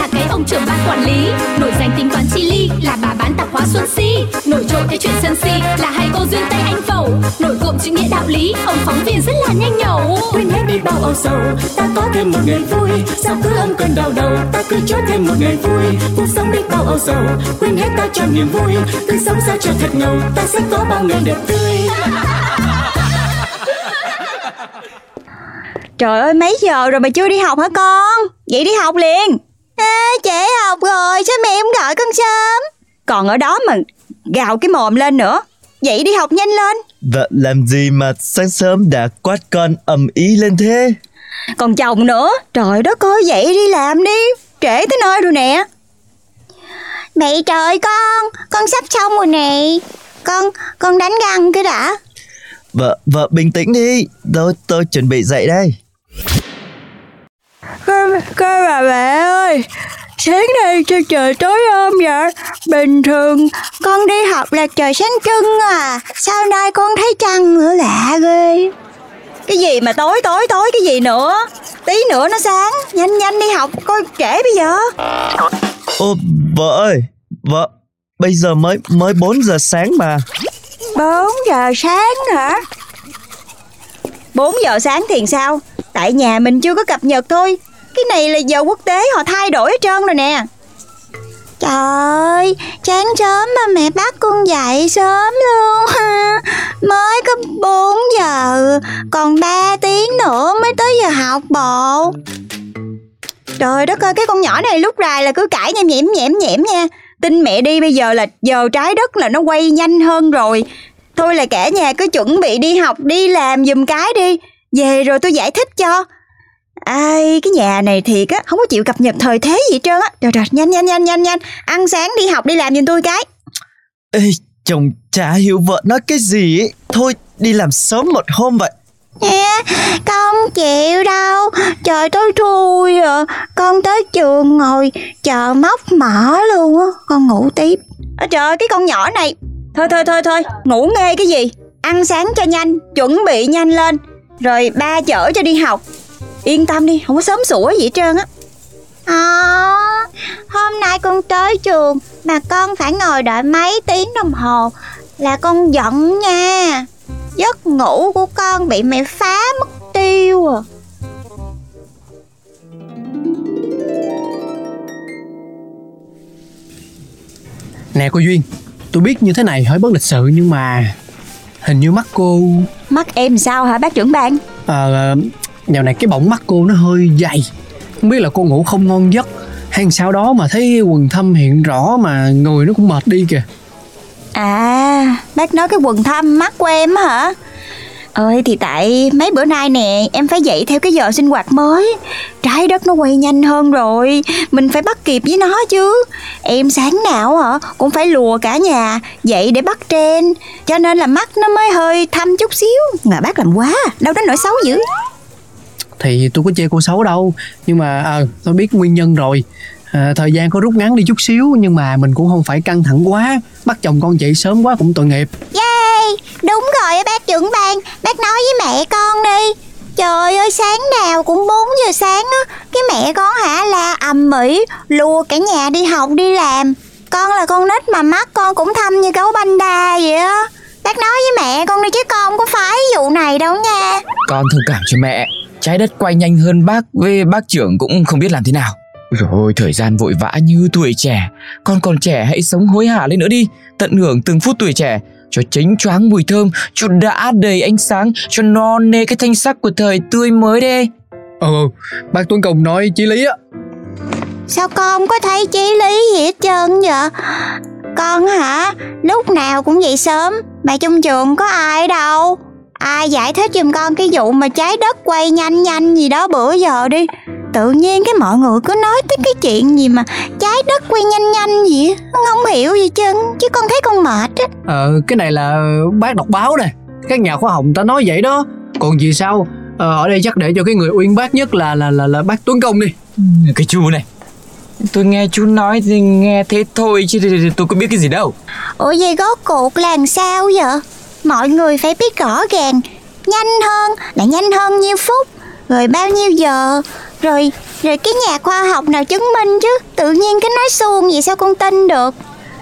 là cái ông trưởng ban quản lý. Nổi danh tính toán chi ly là bà bán tạp hóa Xuân Si. Nổi trội cái chuyện sân si là hai cô duyên tay anh phẩu. Nổi cộm chữ nghĩa đạo lý, ông phóng viên rất là nhanh nhẩu. Quên hết đi bao âu sầu ta có thêm một ngày vui. Sao cứ âm cơn đau đầu ta cứ cho thêm một ngày vui. Cuộc sống đi bao âu sầu quên hết ta cho niềm vui. Cứ sống sao cho thật ngầu ta sẽ có bao ngày đẹp tươi. Trời ơi mấy giờ rồi mà chưa đi học hả con? Vậy đi học liền à, Trễ học rồi sao mẹ không gọi con sớm? Còn ở đó mà gào cái mồm lên nữa. Vậy đi học nhanh lên. Vợ làm gì mà sáng sớm đã quát con ầm ý lên thế? Còn chồng nữa. Trời đất ơi dậy đi làm đi. Trễ tới nơi rồi nè. Mẹ trời con Con sắp xong rồi nè. Con con đánh răng cái đã. Vợ, vợ bình tĩnh đi. Tôi, tôi chuẩn bị dậy đây. Cơ, cơ bà mẹ ơi Sáng nay sao trời tối ôm vậy Bình thường con đi học là trời sáng trưng à. Sao nay con thấy trăng nữa lạ ghê? Cái gì mà tối tối tối cái gì nữa? Tí nữa nó sáng Nhanh nhanh đi học coi trễ bây giờ. Ô, vợ ơi, vợ, bây giờ mới mới 4 giờ sáng mà. 4 giờ sáng hả? 4 giờ sáng thì sao? Tại nhà mình chưa có cập nhật thôi cái này là giờ quốc tế họ thay đổi hết trơn rồi nè. Trời ơi, sáng sớm mà mẹ bắt con dậy sớm luôn. Ha. Mới có 4 giờ, còn 3 tiếng nữa mới tới giờ học bộ. Trời đất ơi, cái con nhỏ này lúc rài là cứ cãi nhem nhẽm nhẽm nhẽm nha. Tin mẹ đi bây giờ là giờ trái đất là nó quay nhanh hơn rồi. Thôi là cả nhà cứ chuẩn bị đi học, đi làm giùm cái đi. Về rồi tôi giải thích cho. Ai cái nhà này thiệt á Không có chịu cập nhật thời thế gì hết trơn á. Rồi rồi nhanh nhanh nhanh nhanh nhanh. Ăn sáng đi học đi làm giùm tôi cái. Ê, chồng chả hiểu vợ nói cái gì ấy. Thôi, đi làm sớm một hôm vậy. Nè con không chịu đâu. Trời tối thui à. Con tới trường ngồi chờ móc mỏ luôn á. Con ngủ tiếp. Ơ trời cái con nhỏ này. Thôi thôi thôi thôi Ngủ nghe cái gì? Ăn sáng cho nhanh Chuẩn bị nhanh lên. Rồi ba chở cho đi học Yên tâm đi Không có sớm sủa gì hết trơn á À, hôm nay con tới trường mà con phải ngồi đợi mấy tiếng đồng hồ là con giận nha. Giấc ngủ của con bị mẹ phá mất tiêu à. Nè cô Duyên Tôi biết như thế này hơi bất lịch sự nhưng mà Hình như mắt cô Mắt em sao hả bác trưởng ban? Ờ Dạo này cái bọng mắt cô nó hơi dày. Không biết là cô ngủ không ngon giấc Hay sau đó mà thấy quần thâm hiện rõ Mà người nó cũng mệt đi kìa. À, bác nói cái quần thâm mắt của em hả? Ơi thì tại mấy bữa nay nè em phải dậy theo cái giờ sinh hoạt mới. Trái đất nó quay nhanh hơn rồi Mình phải bắt kịp với nó chứ. Em sáng nào hả cũng phải lùa cả nhà Dậy để bắt trên. Cho nên là mắt nó mới hơi thâm chút xíu. Mà bác làm quá Đâu đến nỗi xấu dữ. Thì tôi có chê cô xấu đâu. Nhưng mà à, tôi biết nguyên nhân rồi. À, Thời gian có rút ngắn đi chút xíu Nhưng mà mình cũng không phải căng thẳng quá. Bắt chồng con dậy sớm quá cũng tội nghiệp. Yay, đúng rồi bác trưởng ban Bác nói với mẹ con đi. Trời ơi sáng nào cũng 4 giờ sáng á. Cái mẹ con hả là ầm ĩ Lùa cả nhà đi học đi làm. Con là con nít mà mắt con cũng thâm như gấu banh đa vậy á. Bác nói với mẹ con đi chứ con không có phái vụ này đâu nha. Con thông cảm cho mẹ Trái đất quay nhanh hơn bác Với bác trưởng cũng không biết làm thế nào. Rồi. Thời gian vội vã như tuổi trẻ. Con còn trẻ hãy sống hối hả lên nữa đi. Tận hưởng từng phút tuổi trẻ. Cho chính choáng mùi thơm Cho đã đầy ánh sáng Cho non nê cái thanh sắc của thời tươi mới đi. Ừ bác Tuấn Công nói chí lý á. Sao con không có thấy chí lý gì hết trơn vậy? Con hả? Lúc nào cũng dậy sớm. Mà trong trường có ai đâu Ai giải thích giùm con cái vụ mà trái đất quay nhanh nhanh gì đó bữa giờ đi. Tự nhiên cái mọi người cứ nói tới cái chuyện gì mà trái đất quay nhanh nhanh gì á, Không hiểu gì chân Chứ con thấy con mệt á. Ờ cái này là bác đọc báo nè Các nhà khoa học ta nói vậy đó. Còn gì sao? Ờ, Ở đây chắc để cho cái người uyên bác nhất là là là, là bác Tuấn Công đi. Cái chú này. Tôi nghe chú nói thì nghe thế thôi chứ tôi có biết cái gì đâu. Ủa vậy rốt cuộc là làm sao vậy Mọi người phải biết rõ ràng Nhanh hơn là nhanh hơn nhiêu phút Rồi bao nhiêu giờ. Rồi rồi cái nhà khoa học nào chứng minh chứ? Tự nhiên cái nói suông vậy sao con tin được?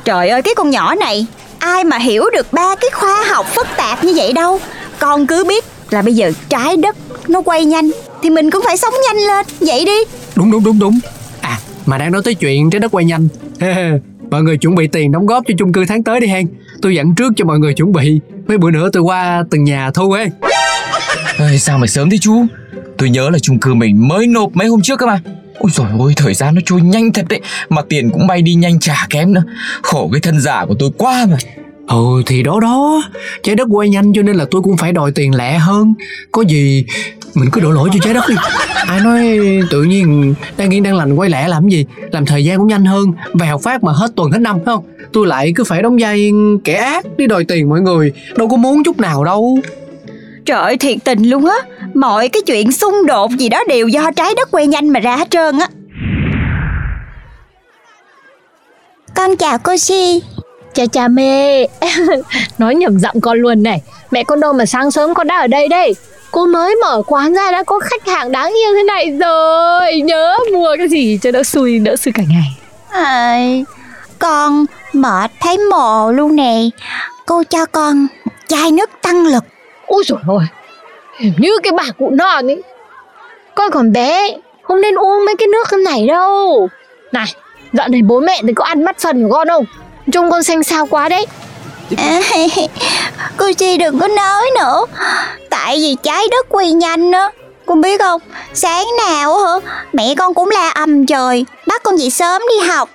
Trời ơi cái con nhỏ này Ai mà hiểu được ba cái khoa học phức tạp như vậy đâu. Con cứ biết là bây giờ trái đất nó quay nhanh Thì mình cũng phải sống nhanh lên. Vậy đi. Đúng đúng đúng đúng. À mà đang nói tới chuyện trái đất quay nhanh Mọi người chuẩn bị tiền đóng góp cho chung cư tháng tới đi hen Tôi dặn trước cho mọi người chuẩn bị. Mấy bữa nữa tôi qua từng nhà thu hen Ê, Sao mà sớm thế chú? Tôi nhớ là chung cư mình mới nộp mấy hôm trước cơ mà. Ôi trời ơi thời gian nó trôi nhanh thật đấy. Mà tiền cũng bay đi nhanh chả kém nữa. Khổ cái thân giả của tôi quá mà. Ừ thì đó đó. Trái đất quay nhanh cho nên là tôi cũng phải đòi tiền lẹ hơn. Có gì mình cứ đổ lỗi cho trái đất đi. Ai nói tự nhiên đang yên đang lành quay lẹ làm gì? Làm thời gian cũng nhanh hơn Vèo phát mà hết tuần hết năm phải không? Tôi lại cứ phải đóng vai kẻ ác đi đòi tiền mọi người Đâu có muốn chút nào đâu. Trời ơi thiệt tình luôn á. Mọi cái chuyện xung đột gì đó đều do trái đất quay nhanh mà ra hết trơn á. Con chào cô Si Chà chà mê Nói nhầm giọng con luôn này. Mẹ con đâu mà sáng sớm con đã ở đây đây. Cô mới mở quán ra đã có khách hàng đáng yêu thế này rồi. Nhớ mua cái gì cho đỡ xui đỡ xui cả ngày. À, Con mệt thấy mồ luôn nè. Cô cho con chai nước tăng lực. Ôi trời ơi Như cái bà cụ non ấy. Con còn bé Không nên uống mấy cái nước này đâu. Này Dạo này bố mẹ thì có ăn mắt phần của con không Trông con xanh xao quá đấy. À, Cô Chi đừng có nói nữa. Tại vì trái đất quay nhanh á. Con biết không? Sáng nào hả Mẹ con cũng la ầm trời. Bắt con dậy sớm đi học.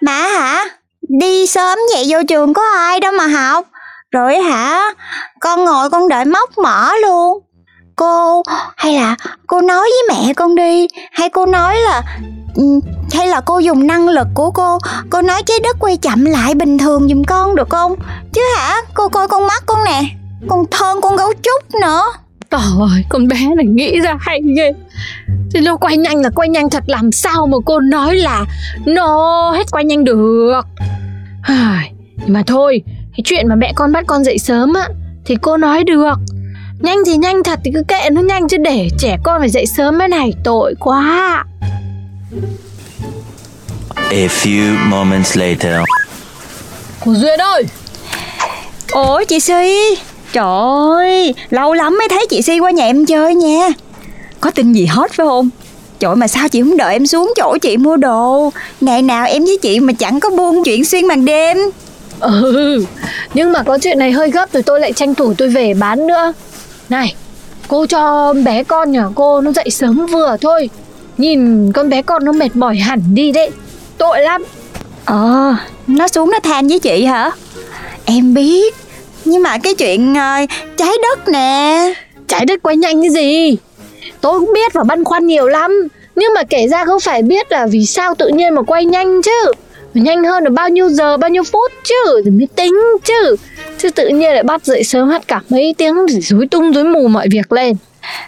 Mà hả Đi sớm vậy vô trường có ai đâu mà học. Rồi hả Con ngồi con đợi móc mỏ luôn. Cô Hay là cô nói với mẹ con đi. Hay cô nói là Ừ, hay là cô dùng năng lực của cô Cô nói trái đất quay chậm lại bình thường giùm con được không? Chứ hả? Cô coi con mắt con nè, Con thân con gấu trúc nữa. Trời ơi, con bé này nghĩ ra hay ghê. Thì nó quay nhanh là quay nhanh thật, Làm sao mà cô nói là Nó hết quay nhanh được? Nhưng mà thôi, Cái chuyện mà mẹ con bắt con dậy sớm á, Thì cô nói được. Nhanh thì nhanh thật, thì cứ kệ nó nhanh, chứ để trẻ con phải dậy sớm thế này, tội quá. A few moments later. Cô Duyên ơi! Ủa chị Si Trời ơi Lâu lắm mới thấy chị Si qua nhà em chơi nha. Có tin gì hot phải không? Trời mà sao chị không đợi em xuống chỗ chị mua đồ? Ngày nào em với chị mà chẳng có buôn chuyện xuyên màn đêm. Ừ Nhưng mà có chuyện này hơi gấp rồi tôi lại tranh thủ tôi về bán nữa. Này Cô cho bé con nhà cô nó dậy sớm vừa thôi Nhìn con bé con nó mệt mỏi hẳn đi đấy. Tội lắm. Ờ Nó xuống nó than với chị hả? Em biết. Nhưng mà cái chuyện uh, trái đất nè. Trái đất quay nhanh cái gì? Tôi cũng biết và băn khoăn nhiều lắm. Nhưng mà kể ra không phải biết là vì sao tự nhiên mà quay nhanh chứ. Nhanh hơn là bao nhiêu giờ, bao nhiêu phút chứ. Thì mới tính chứ. Chứ tự nhiên lại bắt dậy sớm hết cả mấy tiếng Thì rối tung rối mù mọi việc lên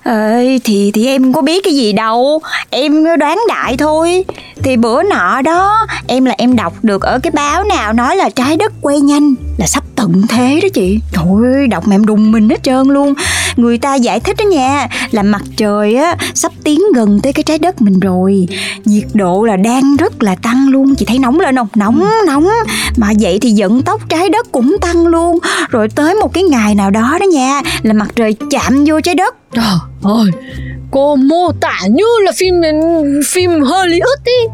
ơi thì thì em có biết cái gì đâu. Em đoán đại thôi. Thì bữa nọ đó, em là em đọc được ở cái báo nào nói là trái đất quay nhanh là sắp tận thế đó chị. Trời ơi, đọc mà em đùng mình hết trơn luôn người ta giải thích đó nha là mặt trời á sắp tiến gần tới cái trái đất mình rồi. Nhiệt độ là đang rất là tăng luôn chị thấy nóng lên không? Nóng nóng. Mà vậy thì vận tốc trái đất cũng tăng luôn. Rồi tới một cái ngày nào đó đó nha là mặt trời chạm vô trái đất. Trời ơi, cô mô tả như là phim phim Hollywood đi.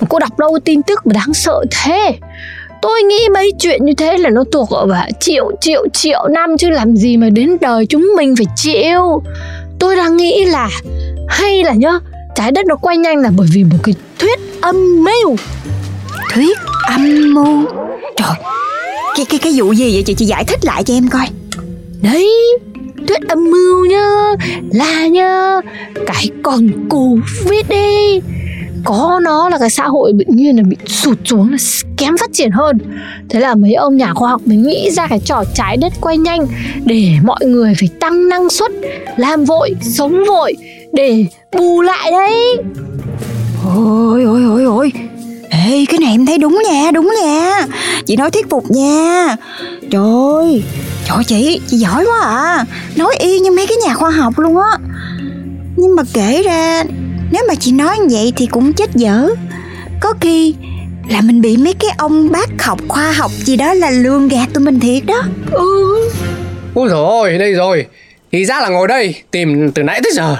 Mà cô đọc đâu tin tức mà đáng sợ thế. Tôi nghĩ mấy chuyện như thế là nó thuộc ở triệu triệu triệu năm chứ làm gì mà đến đời chúng mình phải chịu. Tôi đang nghĩ là hay là nhá, trái đất nó quay nhanh là bởi vì một cái thuyết âm mưu. Thuyết âm mưu? Trời, cái cái cái vụ gì vậy chị chị giải thích lại cho em coi. Đấy, thuyết âm mưu nhá là nhá cái con covid đi có nó là cái xã hội tự nhiên là bị sụt xuống, là kém phát triển hơn. Thế là mấy ông nhà khoa học mới nghĩ ra cái trò trái đất quay nhanh để mọi người phải tăng năng suất, làm vội, sống vội để bù lại đấy. Ôi ôi ôi ôi. Ê, cái này em thấy đúng nha đúng nha. Chị nói thuyết phục nha. Trời ơi, Trời chị chị giỏi quá à. Nói y như mấy cái nhà khoa học luôn á. Nhưng mà kể ra nếu mà chị nói như vậy thì cũng chết dở. Có khi là mình bị mấy cái ông bác học khoa học gì đó là lường gạt tụi mình thiệt đó. Ừ. Ôi dồi ôi, đây rồi. Thì ra là ngồi đây tìm từ nãy tới giờ.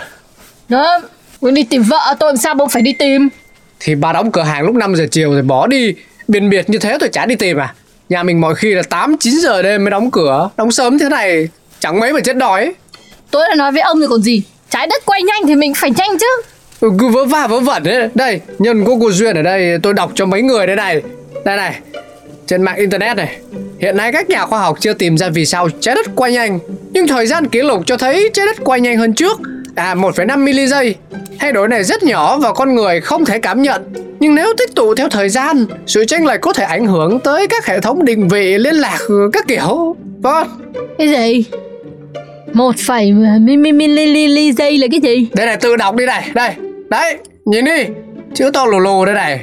Đó Muốn đi tìm vợ tôi làm sao bỗng phải đi tìm? Thì bà đóng cửa hàng lúc 5 giờ chiều rồi bỏ đi. Biên biệt như thế tôi chả đi tìm à. Nhà mình mọi khi là 8, 9 giờ đêm mới đóng cửa. Đóng sớm thế này Chẳng mấy mà chết đói. Tôi đã nói với ông rồi còn gì? Trái đất quay nhanh thì mình phải nhanh chứ ừ, Cứ vớ va vớ vẩn đấy. Đây, nhân có cô Duyên ở đây Tôi đọc cho mấy người đây này. Đây này Trên mạng internet này. Hiện nay các nhà khoa học chưa tìm ra vì sao trái đất quay nhanh Nhưng thời gian kỷ lục cho thấy trái đất quay nhanh hơn trước. À 1,5 ms giây Thay đổi này rất nhỏ và con người không thể cảm nhận. Nhưng nếu tích tụ theo thời gian Sự chênh lệch có thể ảnh hưởng tới các hệ thống định vị liên lạc các kiểu. Vâng. Cái gì? Một phẩy mi mi mi li li li giây là cái gì? Đây này tự đọc đi này. Đây Đấy Nhìn đi. Chữ to lù lù đây này.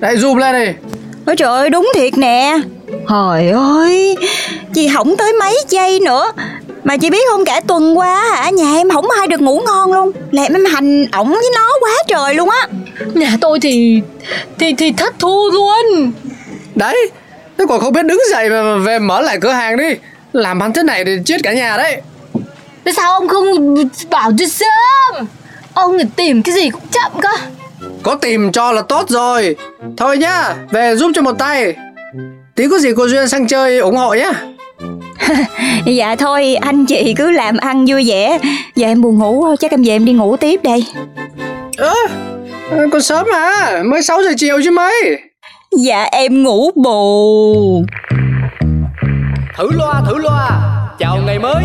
Đây zoom lên đi. Ôi trời ơi đúng thiệt nè. Trời ơi Chị hỏng tới mấy giây nữa. Mà chị biết không cả tuần qua hả Nhà em không ai được ngủ ngon luôn. Làm em hành ổng với nó quá trời luôn á. Nhà tôi thì Thì thì thất thu luôn. Đấy Nó còn không biết đứng dậy mà về mở lại cửa hàng đi. Làm ăn thế này thì chết cả nhà đấy. Thế sao ông không bảo cho sớm Ông thì tìm cái gì cũng chậm cơ. Có tìm cho là tốt rồi. Thôi nhá Về giúp cho một tay. Tí có gì cô Duyên sang chơi ủng hộ nhá. Dạ thôi anh chị cứ làm ăn vui vẻ. Giờ em buồn ngủ chắc em về em đi ngủ tiếp đây. Ơ à, Còn sớm mà Mới 6 giờ chiều chứ mấy. Dạ em ngủ bù. Thử loa thử loa. Chào ngày mới